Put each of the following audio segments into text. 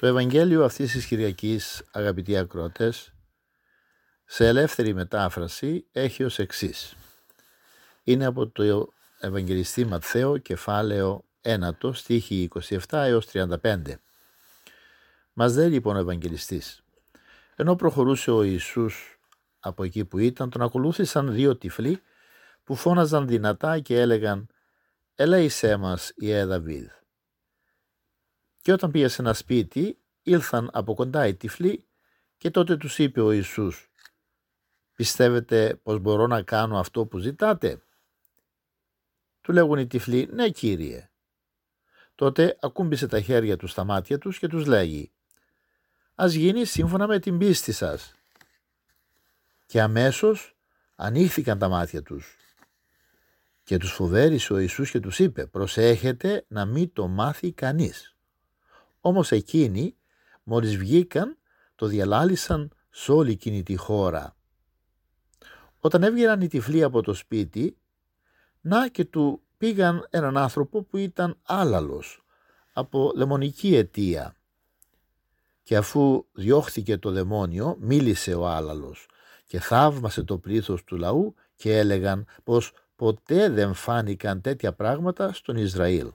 Το Ευαγγέλιο αυτής της Κυριακής, αγαπητοί ακρότες, σε ελεύθερη μετάφραση έχει ως εξής. Είναι από το Ευαγγελιστή Ματθαίο, κεφάλαιο 1, στίχη 27 έως 35. Μας λέει λοιπόν ο Ευαγγελιστής. Ενώ προχωρούσε ο Ιησούς από εκεί που ήταν, τον ακολούθησαν δύο τυφλοί που φώναζαν δυνατά και έλεγαν «Ελέησέ μας, Ιε Δαβίδ». Και όταν πήγε σε ένα σπίτι, ήλθαν από κοντά οι τυφλοί και τότε τους είπε ο Ιησούς «Πιστεύετε πως μπορώ να κάνω αυτό που ζητάτε» Του λέγουν οι τυφλοί «Ναι Κύριε». Τότε ακούμπησε τα χέρια τους στα μάτια τους και τους λέγει «Ας γίνει σύμφωνα με την πίστη σας». Και αμέσως ανοίχθηκαν τα μάτια τους. Και τους φοβέρισε ο Ιησούς και τους είπε «Προσέχετε να μην το μάθει κανείς». Όμως εκείνοι μόλις βγήκαν το διαλάλησαν σε όλη εκείνη τη χώρα. Όταν έβγαιναν οι τυφλοί από το σπίτι, να και του πήγαν έναν άνθρωπο που ήταν άλαλος από δαιμονική αιτία. Και αφού διώχθηκε το δαιμόνιο, μίλησε ο άλαλος και θαύμασε το πλήθος του λαού και έλεγαν πως ποτέ δεν φάνηκαν τέτοια πράγματα στον Ισραήλ.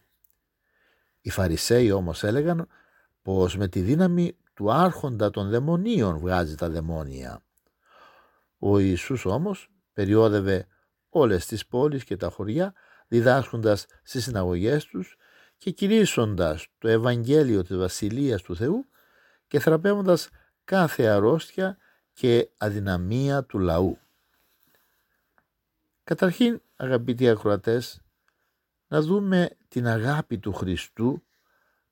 Οι Φαρισαίοι όμως έλεγαν πως με τη δύναμη του άρχοντα των δαιμονίων βγάζει τα δαιμόνια. Ο Ιησούς όμως περιόδευε όλες τις πόλεις και τα χωριά διδάσκοντας στις συναγωγές τους και κηρύσσοντας το Ευαγγέλιο της Βασιλείας του Θεού και θραπεύοντας κάθε αρρώστια και αδυναμία του λαού. Καταρχήν αγαπητοί ακροατές να δούμε την αγάπη του Χριστού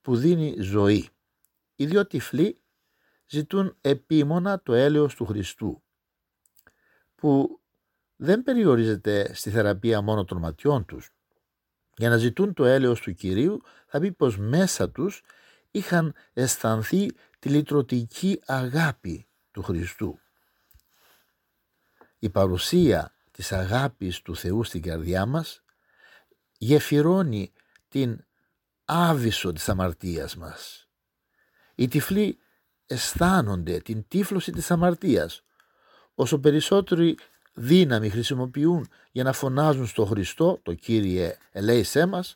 που δίνει ζωή. Οι δύο τυφλοί ζητούν επίμονα το έλεος του Χριστού που δεν περιορίζεται στη θεραπεία μόνο των ματιών τους. Για να ζητούν το έλεος του Κυρίου θα πει πως μέσα τους είχαν αισθανθεί τη λυτρωτική αγάπη του Χριστού. Η παρουσία της αγάπης του Θεού στην καρδιά μας γεφυρώνει την άβυσο της αμαρτίας μας. Οι τυφλοί αισθάνονται την τύφλωση της αμαρτίας. Όσο περισσότερη δύναμη χρησιμοποιούν για να φωνάζουν στο Χριστό, το Κύριε ελέησέ μας,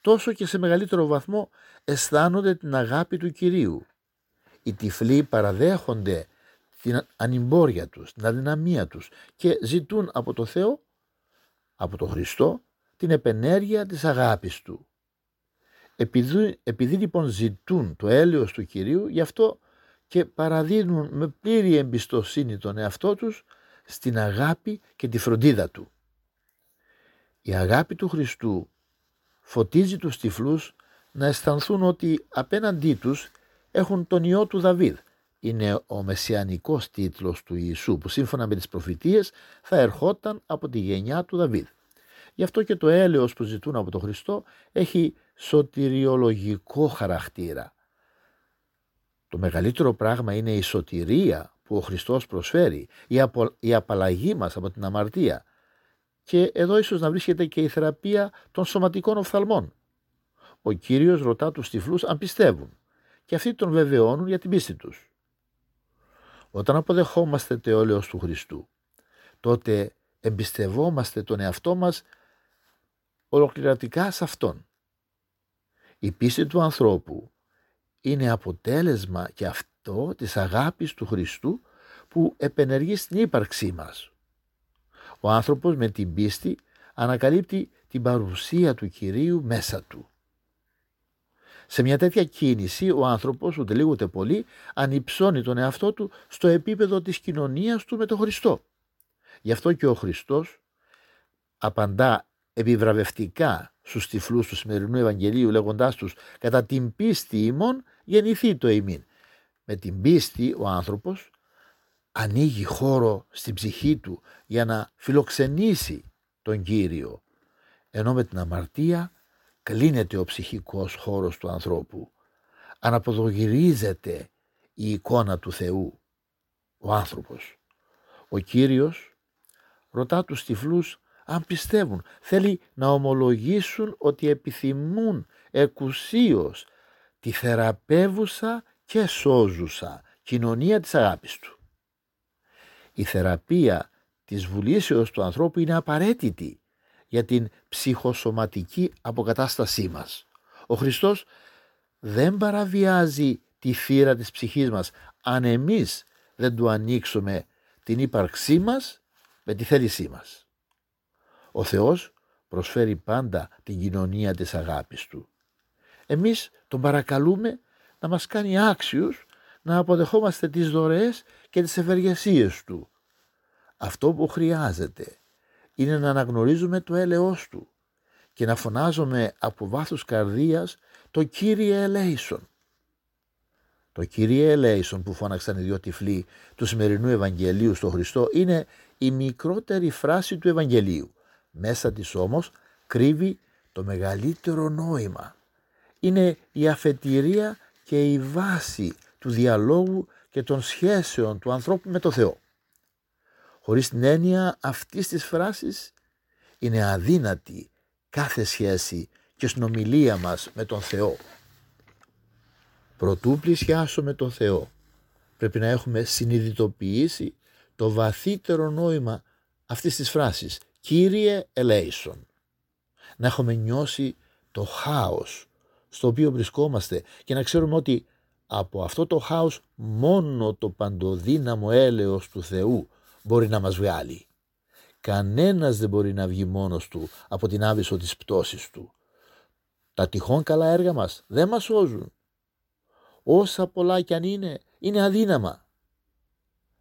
τόσο και σε μεγαλύτερο βαθμό αισθάνονται την αγάπη του Κυρίου. Οι τυφλοί παραδέχονται την ανυμπόρια τους, την αδυναμία τους και ζητούν από το Θεό, από τον Χριστό, την επενέργεια της αγάπης Του. Επειδή, επειδή λοιπόν ζητούν το έλεος του Κυρίου, γι' αυτό και παραδίδουν με πλήρη εμπιστοσύνη τον εαυτό τους στην αγάπη και τη φροντίδα Του. Η αγάπη του Χριστού φωτίζει τους τυφλούς να αισθανθούν ότι απέναντί τους έχουν τον Υιό του Δαβίδ. Είναι ο μεσιανικός τίτλος του Ιησού που σύμφωνα με τις προφητείες θα ερχόταν από τη γενιά του Δαβίδ. Γι' αυτό και το έλεος που ζητούν από τον Χριστό έχει σωτηριολογικό χαρακτήρα. Το μεγαλύτερο πράγμα είναι η σωτηρία που ο Χριστός προσφέρει, η, η απαλλαγή μας από την αμαρτία. Και εδώ ίσως να βρίσκεται και η θεραπεία των σωματικών οφθαλμών. Ο Κύριος ρωτά τους τυφλούς αν πιστεύουν και αυτοί τον βεβαιώνουν για την πίστη τους. Όταν αποδεχόμαστε το έλεος του Χριστού, τότε εμπιστευόμαστε τον εαυτό μας ολοκληρωτικά σε Αυτόν. Η πίστη του ανθρώπου είναι αποτέλεσμα και αυτό της αγάπης του Χριστού που επενεργεί στην ύπαρξή μας. Ο άνθρωπος με την πίστη ανακαλύπτει την παρουσία του Κυρίου μέσα του. Σε μια τέτοια κίνηση ο άνθρωπος ούτε λίγο ούτε πολύ ανυψώνει τον εαυτό του στο επίπεδο της κοινωνίας του με τον Χριστό. Γι' αυτό και ο Χριστός απαντά επιβραβευτικά στους τυφλούς του σημερινού Ευαγγελίου λέγοντάς τους «Κατά την πίστη ημών γεννηθεί το ημίν». Με την πίστη ο άνθρωπος ανοίγει χώρο στην ψυχή του για να φιλοξενήσει τον Κύριο ενώ με την αμαρτία κλείνεται ο ψυχικός χώρος του ανθρώπου. Αναποδογυρίζεται η εικόνα του Θεού, ο άνθρωπος. Ο Κύριος ρωτά τους τυφλούς αν πιστεύουν. Θέλει να ομολογήσουν ότι επιθυμούν εκουσίως τη θεραπεύουσα και σώζουσα κοινωνία της αγάπης του. Η θεραπεία της βουλήσεως του ανθρώπου είναι απαραίτητη για την ψυχοσωματική αποκατάστασή μας. Ο Χριστός δεν παραβιάζει τη θύρα της ψυχής μας αν εμείς δεν του ανοίξουμε την ύπαρξή μας με τη θέλησή μας. Ο Θεός προσφέρει πάντα την κοινωνία της αγάπης Του. Εμείς τον παρακαλούμε να μας κάνει άξιους να αποδεχόμαστε τις δωρεές και τις ευεργεσίες Του. Αυτό που χρειάζεται είναι να αναγνωρίζουμε το έλεος Του και να φωνάζουμε από βάθους καρδίας το Κύριε Ελέησον. Το Κύριε Ελέησον που φώναξαν οι δυο τυφλοί του σημερινού Ευαγγελίου στο Χριστό είναι η μικρότερη φράση του Ευαγγελίου. Μέσα της όμως κρύβει το μεγαλύτερο νόημα. Είναι η αφετηρία και η βάση του διαλόγου και των σχέσεων του ανθρώπου με το Θεό. Χωρίς την έννοια αυτής της φράσης είναι αδύνατη κάθε σχέση και συνομιλία μας με τον Θεό. Προτού πλησιάσω τον Θεό πρέπει να έχουμε συνειδητοποιήσει το βαθύτερο νόημα αυτής της φράσης «Κύριε ελέησον». Να έχουμε νιώσει το χάος στο οποίο βρισκόμαστε και να ξέρουμε ότι από αυτό το χάος μόνο το παντοδύναμο έλεος του Θεού μπορεί να μας βγάλει. Κανένας δεν μπορεί να βγει μόνος του από την άβυσο της πτώσης του. Τα τυχόν καλά έργα μας δεν μας σώζουν. Όσα πολλά κι αν είναι, είναι αδύναμα.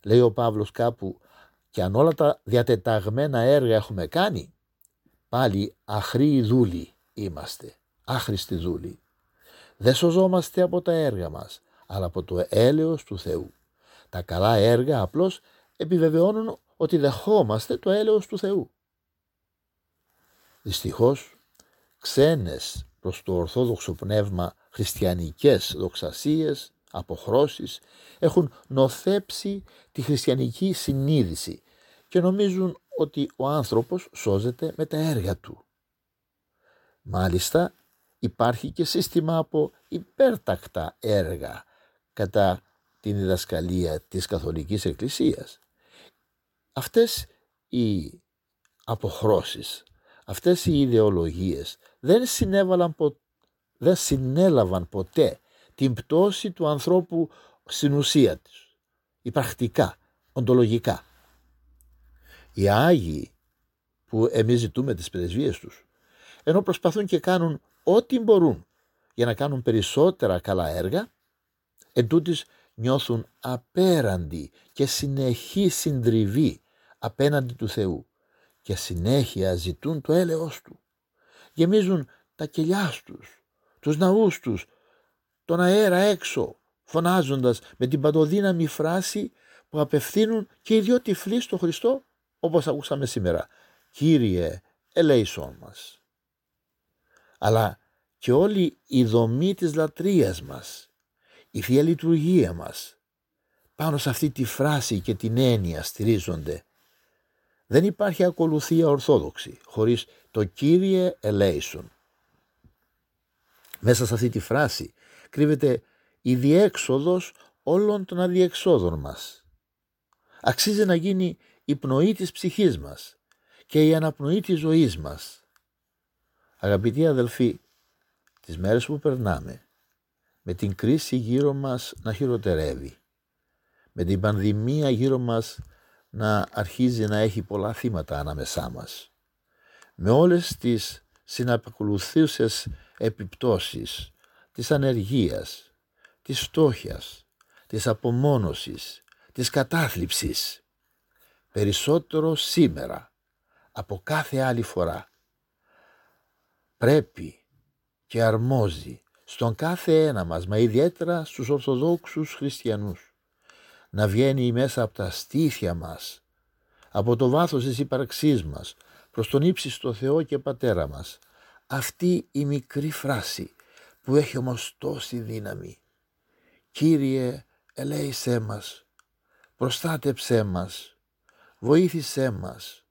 Λέει ο Παύλος κάπου και αν όλα τα διατεταγμένα έργα έχουμε κάνει, πάλι αχροί δούλοι είμαστε, άχρηστοι δούλοι. Δεν σωζόμαστε από τα έργα μας, αλλά από το έλεος του Θεού. Τα καλά έργα απλώς επιβεβαιώνουν ότι δεχόμαστε το έλεος του Θεού. Δυστυχώς, ξένες προς το ορθόδοξο πνεύμα χριστιανικές δοξασίες, αποχρώσεις έχουν νοθέψει τη χριστιανική συνείδηση και νομίζουν ότι ο άνθρωπος σώζεται με τα έργα του. Μάλιστα υπάρχει και σύστημα από υπέρτακτα έργα κατά την διδασκαλία της Καθολικής Εκκλησίας. Αυτές οι αποχρώσεις, αυτές οι ιδεολογίες δεν, συνέβαλαν δεν συνέλαβαν ποτέ την πτώση του ανθρώπου στην ουσία της, η πρακτικά, οντολογικά. Οι Άγιοι που εμείς ζητούμε τις πρεσβείες τους, ενώ προσπαθούν και κάνουν ό,τι μπορούν για να κάνουν περισσότερα καλά έργα, εντούτοις νιώθουν απέραντη και συνεχή συντριβή απέναντι του Θεού και συνέχεια ζητούν το έλεος Του. Γεμίζουν τα κελιά τους, τους ναούς τους, τον αέρα έξω, φωνάζοντας με την παντοδύναμη φράση που απευθύνουν και οι δυο τυφλοί στο Χριστό, όπως ακούσαμε σήμερα. Κύριε, ελέησόν μας. Αλλά και όλη η δομή της λατρείας μας, η Θεία Λειτουργία μας, πάνω σε αυτή τη φράση και την έννοια στηρίζονται δεν υπάρχει ακολουθία ορθόδοξη χωρίς το Κύριε ελέησον. Μέσα σε αυτή τη φράση κρύβεται η διέξοδος όλων των αδιεξόδων μας. Αξίζει να γίνει η πνοή της ψυχής μας και η αναπνοή της ζωής μας. Αγαπητοί αδελφοί, τις μέρες που περνάμε, με την κρίση γύρω μας να χειροτερεύει, με την πανδημία γύρω μας να αρχίζει να έχει πολλά θύματα ανάμεσά μας, με όλες τις συναπακολουθούσες επιπτώσεις της ανεργίας, της στόχιας, της απομόνωσης, της κατάθλιψης. Περισσότερο σήμερα από κάθε άλλη φορά πρέπει και αρμόζει στον κάθε ένα μας, μα ιδιαίτερα στους Ορθοδόξους Χριστιανούς, να βγαίνει μέσα από τα στήθια μας, από το βάθος της ύπαρξής μας, προς τον ύψιστο Θεό και Πατέρα μας, αυτή η μικρή φράση που έχει όμως τόση δύναμη. Κύριε, ελέησέ μας, προστάτεψέ μας, βοήθησέ μας,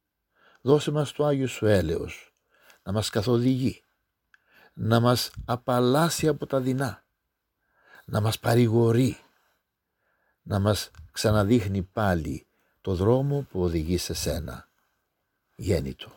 δώσε μας το Άγιο Σου έλεος, να μας καθοδηγεί, να μας απαλλάσσει από τα δεινά, να μας παρηγορεί, να μας ξαναδείχνει πάλι το δρόμο που οδηγεί σε σένα. Γέννητο.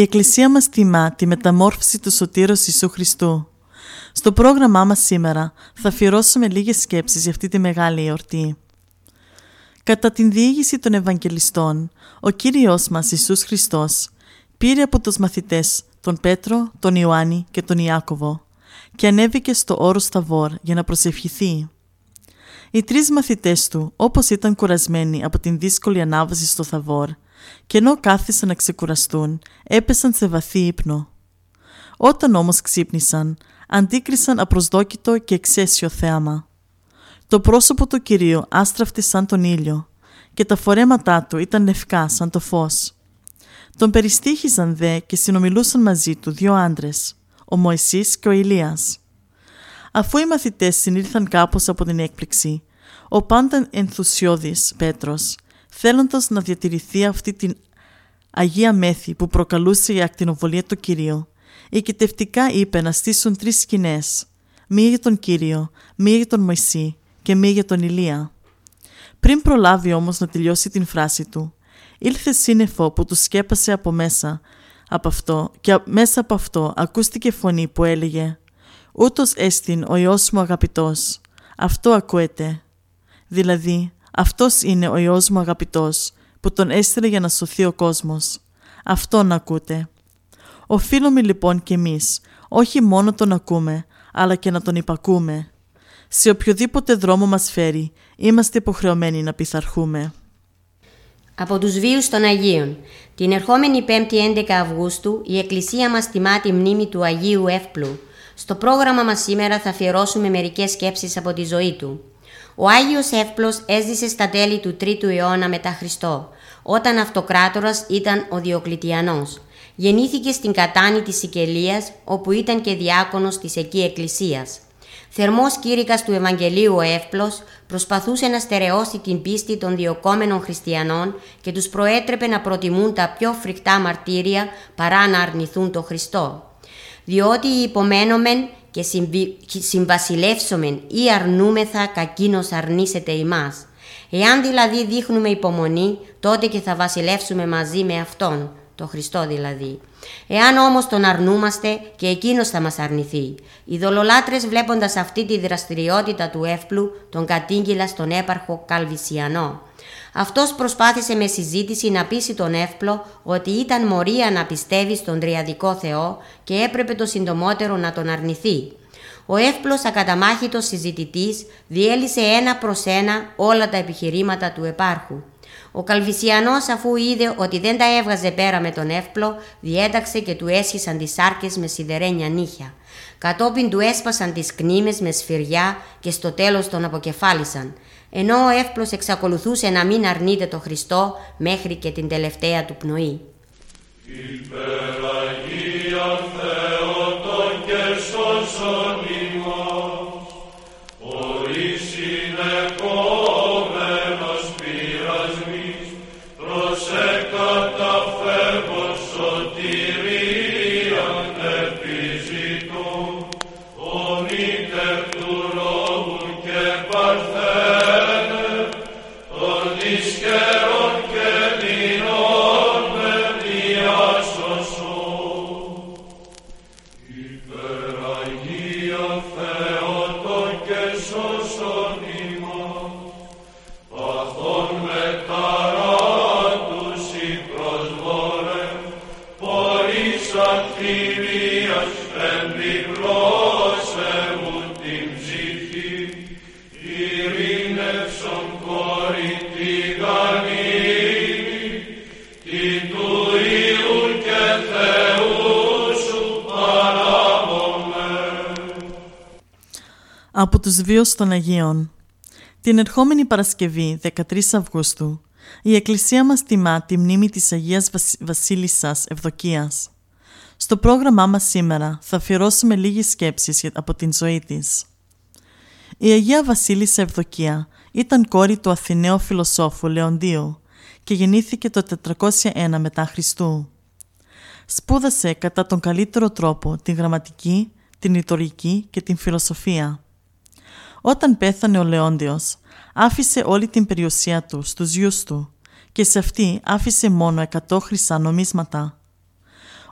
Η Εκκλησία μας τιμά τη μεταμόρφωση του Σωτήρος Ιησού Χριστού. Στο πρόγραμμά μας σήμερα θα αφιερώσουμε λίγες σκέψεις για αυτή τη μεγάλη εορτή. Κατά την διήγηση των Ευαγγελιστών, ο Κύριος μας Ιησούς Χριστός πήρε από τους μαθητές τον Πέτρο, τον Ιωάννη και τον Ιάκωβο και ανέβηκε στο όρος Σταβόρ για να προσευχηθεί. Οι τρεις μαθητές του, όπως ήταν κουρασμένοι από την δύσκολη ανάβαση στο Θαβόρ και ενώ κάθισαν να ξεκουραστούν, έπεσαν σε βαθύ ύπνο. Όταν όμως ξύπνησαν, αντίκρισαν απροσδόκητο και εξαίσιο θέαμα. Το πρόσωπο του Κυρίου άστραφτε σαν τον ήλιο και τα φορέματά του ήταν λευκά σαν το φως. Τον περιστήχιζαν δε και συνομιλούσαν μαζί του δύο άντρες, ο Μωυσής και ο Ηλίας. Αφού οι μαθητές συνήλθαν κάπως από την έκπληξη, ο πάντα ενθουσιώδης Πέτρος, θέλοντας να διατηρηθεί αυτή την Αγία Μέθη που προκαλούσε η ακτινοβολία του Κυρίου, οικητευτικά είπε να στήσουν τρεις σκηνές, μία για τον Κύριο, μία για τον Μωυσή και μία για τον Ηλία. Πριν προλάβει όμως να τελειώσει την φράση του, ήλθε σύννεφο που του σκέπασε από μέσα από αυτό και μέσα από αυτό ακούστηκε φωνή που έλεγε «Ούτως έστειν ο Υιός μου αγαπητός, αυτό ακούεται». Δηλαδή, αυτός είναι ο Υιός μου αγαπητός που τον έστειλε για να σωθεί ο κόσμος. Αυτόν ακούτε. Οφείλουμε λοιπόν κι εμείς όχι μόνο τον ακούμε, αλλά και να τον υπακούμε. Σε οποιοδήποτε δρόμο μας φέρει, είμαστε υποχρεωμένοι να πειθαρχούμε. Από τους βίους των Αγίων. Την ερχόμενη 5η 11 Αυγούστου η Εκκλησία μας τιμά τη μνήμη του Αγίου Εύπλου. Στο πρόγραμμα μας σήμερα θα αφιερώσουμε μερικές σκέψεις από τη ζωή του. Ο Άγιος Εύπλος έζησε στα τέλη του 3ου αιώνα μετά Χριστό, όταν αυτοκράτορας ήταν ο Διοκλητιανός. Γεννήθηκε στην κατάνη της Σικελίας, όπου ήταν και διάκονος της εκεί εκκλησίας. Θερμός κήρυκας του Ευαγγελίου ο Εύπλος προσπαθούσε να στερεώσει την πίστη των διοκόμενων χριστιανών και τους προέτρεπε να προτιμούν τα πιο φρικτά μαρτύρια παρά να αρνηθούν το Χριστό. Διότι υπομένομεν και συμβασιλεύσομεν ή αρνούμεθα κακίνος αρνήσεται ημάς. Εάν δηλαδή δείχνουμε υπομονή, τότε και θα βασιλεύσουμε μαζί με Αυτόν, το Χριστό δηλαδή. Εάν όμως τον αρνούμαστε και εκείνος θα μας αρνηθεί. Οι δολολάτρες βλέποντας αυτή τη δραστηριότητα του εύπλου τον κατήγγυλα στον έπαρχο Καλβισιανό. Αυτός προσπάθησε με συζήτηση να πείσει τον εύπλο ότι ήταν μορία να πιστεύει στον τριαδικό Θεό και έπρεπε το συντομότερο να τον αρνηθεί. Ο εύπλος ακαταμάχητος συζητητής διέλυσε ένα προς ένα όλα τα επιχειρήματα του επάρχου. Ο Καλβισιανός αφού είδε ότι δεν τα έβγαζε πέρα με τον εύπλο, διέταξε και του έσχισαν τις σάρκες με σιδερένια νύχια. Κατόπιν του έσπασαν τις κνήμες με σφυριά και στο τέλος τον αποκεφάλισαν. Ενώ ο εύπλος εξακολουθούσε να μην αρνείται το Χριστό μέχρι και την τελευταία του πνοή. Υπεραγία Θεότο και σώσον Από τους βίους των Αγίων Την ερχόμενη Παρασκευή, 13 Αυγούστου, η Εκκλησία μας τιμά τη μνήμη της Αγίας Βασίλισσας Ευδοκίας. Στο πρόγραμμά μας σήμερα θα αφιερώσουμε λίγες σκέψεις από την ζωή της. Η Αγία Βασίλισσα Ευδοκία ήταν κόρη του Αθηναίου φιλοσόφου Λεοντίου και γεννήθηκε το 401 μετά Χριστού. Σπούδασε κατά τον καλύτερο τρόπο την γραμματική, την λειτουργική και την φιλοσοφία. Όταν πέθανε ο Λεόντιος, άφησε όλη την περιουσία του στους γιους του και σε αυτή άφησε μόνο 100 χρυσά νομίσματα.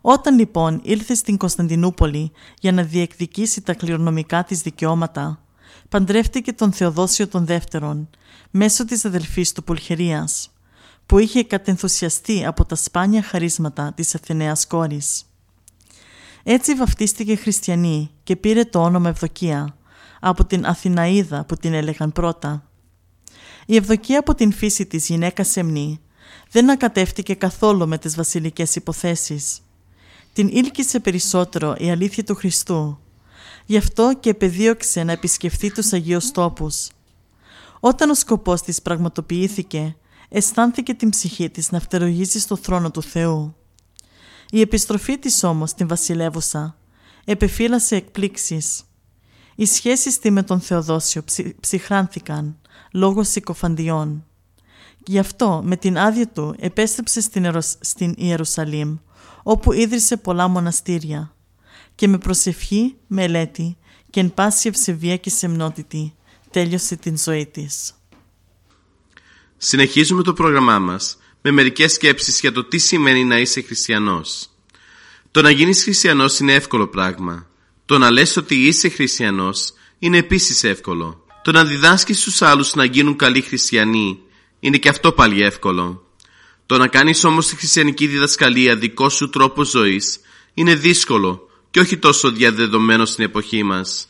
Όταν λοιπόν ήλθε στην Κωνσταντινούπολη για να διεκδικήσει τα κληρονομικά της δικαιώματα, παντρεύτηκε τον Θεοδόσιο τον Δεύτερον μέσω της αδελφής του Πουλχερίας, που είχε κατενθουσιαστεί από τα σπάνια χαρίσματα της Αθηναίας κόρης. Έτσι βαφτίστηκε χριστιανή και πήρε το όνομα Ευδοκία, από την Αθηναίδα που την έλεγαν πρώτα. Η Ευδοκία από την φύση της γυναίκας σεμνή δεν ακατεύτηκε καθόλου με τις βασιλικές υποθέσεις. Την ήλκησε περισσότερο η αλήθεια του Χριστού. Γι' αυτό και επεδίωξε να επισκεφθεί τους Αγίους Τόπους. Όταν ο σκοπός της πραγματοποιήθηκε, αισθάνθηκε την ψυχή της να φτερογίζει στο θρόνο του Θεού. Η επιστροφή της όμως στην βασιλεύουσα επεφύλασε εκπλήξεις. Οι σχέσεις τη με τον Θεοδόσιο ψυχράνθηκαν λόγω συκοφαντιών. Γι' αυτό με την άδεια του επέστρεψε στην Ιερουσαλήμ όπου ίδρυσε πολλά μοναστήρια και με προσευχή, μελέτη και εν πάση ευσεβία και σεμνότητη τέλειωσε την ζωή της. Συνεχίζουμε το πρόγραμμά μας με μερικές σκέψεις για το τι σημαίνει να είσαι χριστιανός. Το να γίνεις χριστιανός είναι εύκολο πράγμα. Το να λες ότι είσαι χριστιανός είναι επίσης εύκολο. Το να διδάσκεις στους άλλους να γίνουν καλοί χριστιανοί είναι και αυτό πάλι εύκολο. Το να κάνεις όμως τη χριστιανική διδασκαλία δικός σου τρόπος ζωής είναι δύσκολο και όχι τόσο διαδεδομένο στην εποχή μας.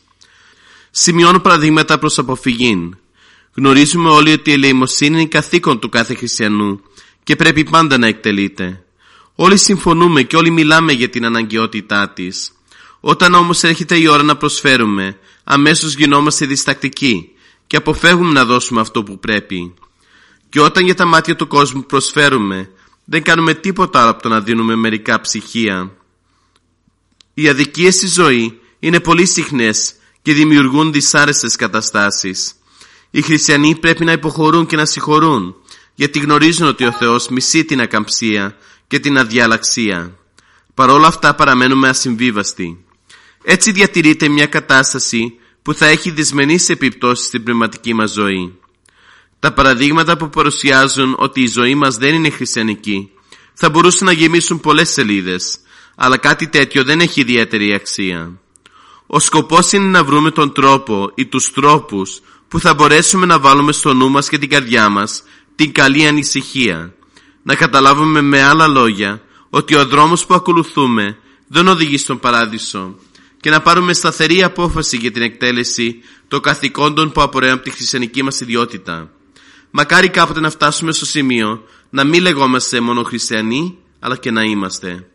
Σημειώνω παραδείγματα προς αποφυγήν. Γνωρίζουμε όλοι ότι η ελεημοσύνη είναι καθήκον του κάθε χριστιανού και πρέπει πάντα να εκτελείται. Όλοι συμφωνούμε και όλοι μιλάμε για την αναγκαιότητά της. Όταν όμως έρχεται η ώρα να προσφέρουμε, αμέσως γινόμαστε διστακτικοί και αποφεύγουμε να δώσουμε αυτό που πρέπει. Και όταν για τα μάτια του κόσμου προσφέρουμε, δεν κάνουμε τίποτα άλλο από το να δίνουμε μερικά ψυχία. Οι αδικίες στη ζωή είναι πολύ συχνές και δημιουργούν δυσάρεστες καταστάσεις. Οι χριστιανοί πρέπει να υποχωρούν και να συγχωρούν, γιατί γνωρίζουν ότι ο Θεός μισεί την ακαμψία και την αδιαλαξία. Παρόλα αυτά παραμένουμε ασυμβίβαστοι. Έτσι διατηρείται μια κατάσταση που θα έχει δυσμενείς επιπτώσεις στην πνευματική μας ζωή. Τα παραδείγματα που παρουσιάζουν ότι η ζωή μας δεν είναι χριστιανική θα μπορούσαν να γεμίσουν πολλές σελίδες, αλλά κάτι τέτοιο δεν έχει ιδιαίτερη αξία. Ο σκοπός είναι να βρούμε τον τρόπο ή τους τρόπους που θα μπορέσουμε να βάλουμε στο νου μας και την καρδιά μας την καλή ανησυχία. Να καταλάβουμε με άλλα λόγια ότι ο δρόμος που ακολουθούμε δεν οδηγεί στον παράδεισο και να πάρουμε σταθερή απόφαση για την εκτέλεση των καθηκόντων που απορρέουν από τη χριστιανική μας ιδιότητα. Μακάρι κάποτε να φτάσουμε στο σημείο να μην λεγόμαστε μόνο χριστιανοί, αλλά και να είμαστε.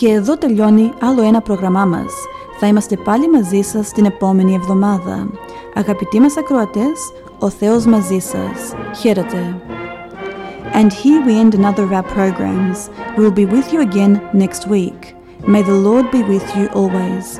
Και εδώ τελειώνει άλλο ένα πρόγραμμά μας. Θα είμαστε πάλι μαζί σας την επόμενη εβδομάδα. Αγαπητοί μας ακροατές, ο Θεός μαζί σας. Χαίρετε. And here we end another of our programs. We will be with you again next week. May the Lord be with you always.